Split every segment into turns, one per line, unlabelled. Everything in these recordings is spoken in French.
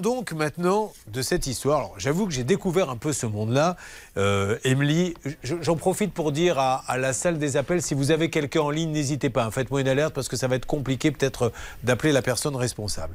donc maintenant de cette histoire. J'avoue que j'ai découvert un peu ce monde-là. Euh, Emily, j'en profite pour dire à, la salle des appels, si vous avez quelqu'un en ligne, n'hésitez pas. Hein, faites-moi une alerte parce que ça va être compliqué peut-être d'appeler la personne responsable.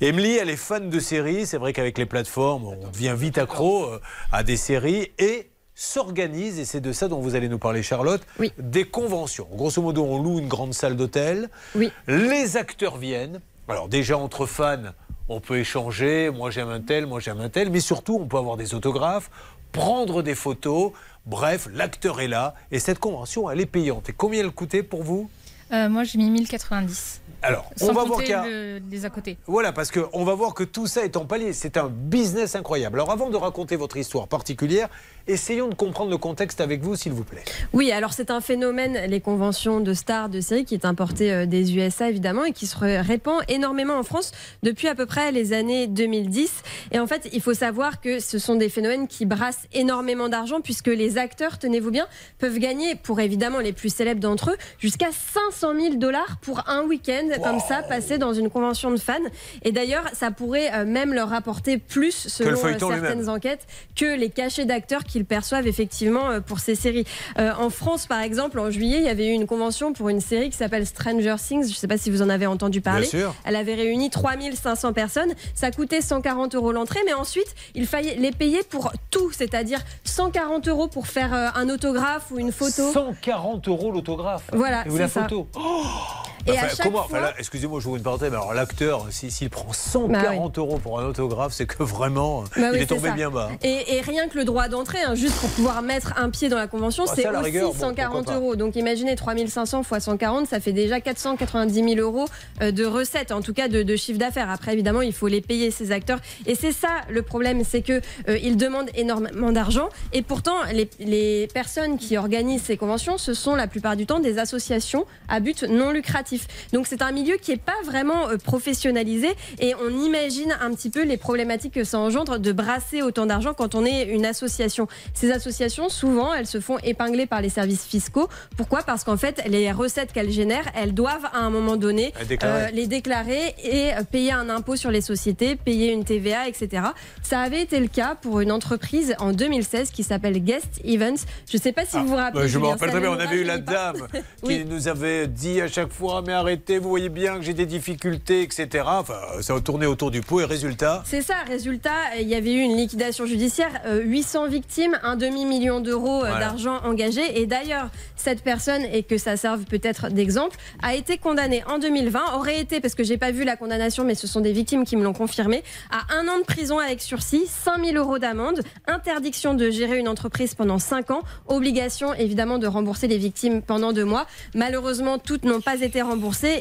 Emily, elle est fan de séries. C'est vrai qu'avec les plateformes, on devient vite accro euh, à des séries. Et s'organise, et c'est de ça dont vous allez nous parler Charlotte, des conventions. Grosso modo, on loue une grande salle d'hôtel,
oui.
les acteurs viennent. Alors déjà entre fans, on peut échanger, moi j'aime un tel, moi j'aime un tel, mais surtout on peut avoir des autographes, prendre des photos, bref, l'acteur est là, et cette convention, elle est payante. Et combien elle coûtait pour vous?
Euh, Moi j'ai mis 1090.
Alors, on va voir
des à côté.
Voilà, parce qu'on va voir que tout ça est en palier. C'est un business incroyable. Alors, avant de raconter votre histoire particulière, Essayons de comprendre le contexte avec vous, s'il vous plaît.
Oui, alors c'est un phénomène, les conventions de stars de série, qui est importé euh, des USA évidemment et qui se répand énormément en France depuis à peu près les années 2010. Et en fait, il faut savoir que ce sont des phénomènes qui brassent énormément d'argent puisque les acteurs, tenez-vous bien, peuvent gagner, pour évidemment les plus célèbres d'entre eux, jusqu'à 500 000 dollars pour un week-end comme ça, passé dans une convention de fans. Et d'ailleurs, ça pourrait euh, même leur rapporter plus, selon euh, certaines enquêtes, que les cachets d'acteurs qu'ils perçoivent effectivement euh, pour ces séries. Euh, en France, par exemple, en juillet, il y avait eu une convention pour une série qui s'appelle Stranger Things. Je ne sais pas si vous en avez entendu parler. Elle avait réuni 3500 personnes. Ça coûtait 140 euros l'entrée, mais ensuite, il fallait les payer pour tout, c'est-à-dire 140 euros pour faire un autographe ou une photo.
140 euros l'autographe.
Voilà.
Et vous la photo. Oh
et à chaque
comment, excusez-moi, je vous une parenthèse, mais alors l'acteur, s'il prend 140 bah euros pour un autographe, c'est que vraiment, bah il est tombé bien bas.
Et, rien que le droit d'entrée, hein, juste pour pouvoir mettre un pied dans la convention, bah, c'est aussi 140 euros. Donc imaginez 3500 fois 140, ça fait déjà 490 000 euros euh, de recettes, en tout cas de, chiffre d'affaires. Après, évidemment, il faut les payer, ces acteurs. Et c'est ça le problème, c'est qu'ils euh, demandent énormément d'argent. Et pourtant, les, les personnes qui organisent ces conventions, ce sont la plupart du temps des associations à but non lucratif. Donc c'est un milieu qui n'est pas vraiment euh, professionnalisé et on imagine un petit peu les problématiques que ça engendre de brasser autant d'argent quand on est une association. Ces associations, souvent, elles se font épingler par les services fiscaux. Pourquoi? Parce qu'en fait, les recettes qu'elles génèrent, elles doivent à un moment donné euh, les déclarer et euh, payer un impôt sur les sociétés, payer une TVA, etc. Ça avait été le cas pour une entreprise en 2016 qui s'appelle Guest Events. Je ne sais pas si vous vous ah, rappelez.
je me rappelle très bien, on avait eu la dame qui nous avait dit à chaque fois mais arrêtez, vous voyez bien que j'ai des difficultés, etc. Enfin, ça a tourné autour du pot et résultat
C'est ça, résultat, il y avait eu une liquidation judiciaire, 800 euh, victimes, un demi-million d'euros euh, d'argent engagé. Et d'ailleurs, cette personne, et que ça serve peut-être d'exemple, a été condamnée en 2020, aurait été, parce que j'ai pas vu la condamnation, mais ce sont des victimes qui me l'ont confirmé, à un an de prison avec sursis, 5000 euros d'amende, interdiction de gérer une entreprise pendant 5 ans, obligation évidemment de rembourser les victimes pendant deux mois. Malheureusement, toutes n'ont pas été remboursées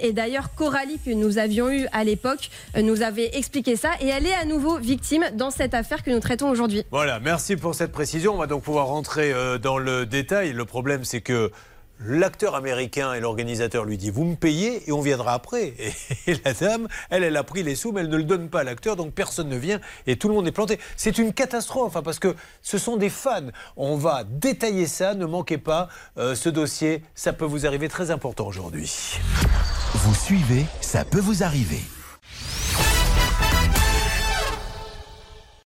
et d'ailleurs, Coralie, que nous avions eu à l'époque, euh, nous avait expliqué ça. Et elle est à nouveau victime dans cette affaire que nous traitons aujourd'hui.
Voilà, merci pour cette précision. On va donc pouvoir rentrer euh, dans le détail. Le problème, c'est que L'acteur américain et l'organisateur lui dit Vous me payez et on viendra après. Et, la dame, elle, elle a pris les sous, mais elle ne le donne pas à l'acteur, donc personne ne vient et tout le monde est planté. C'est une catastrophe, hein, parce que ce sont des fans. On va détailler ça, ne manquez pas euh, ce dossier, ça peut vous arriver très important aujourd'hui.
Vous suivez, ça peut vous arriver.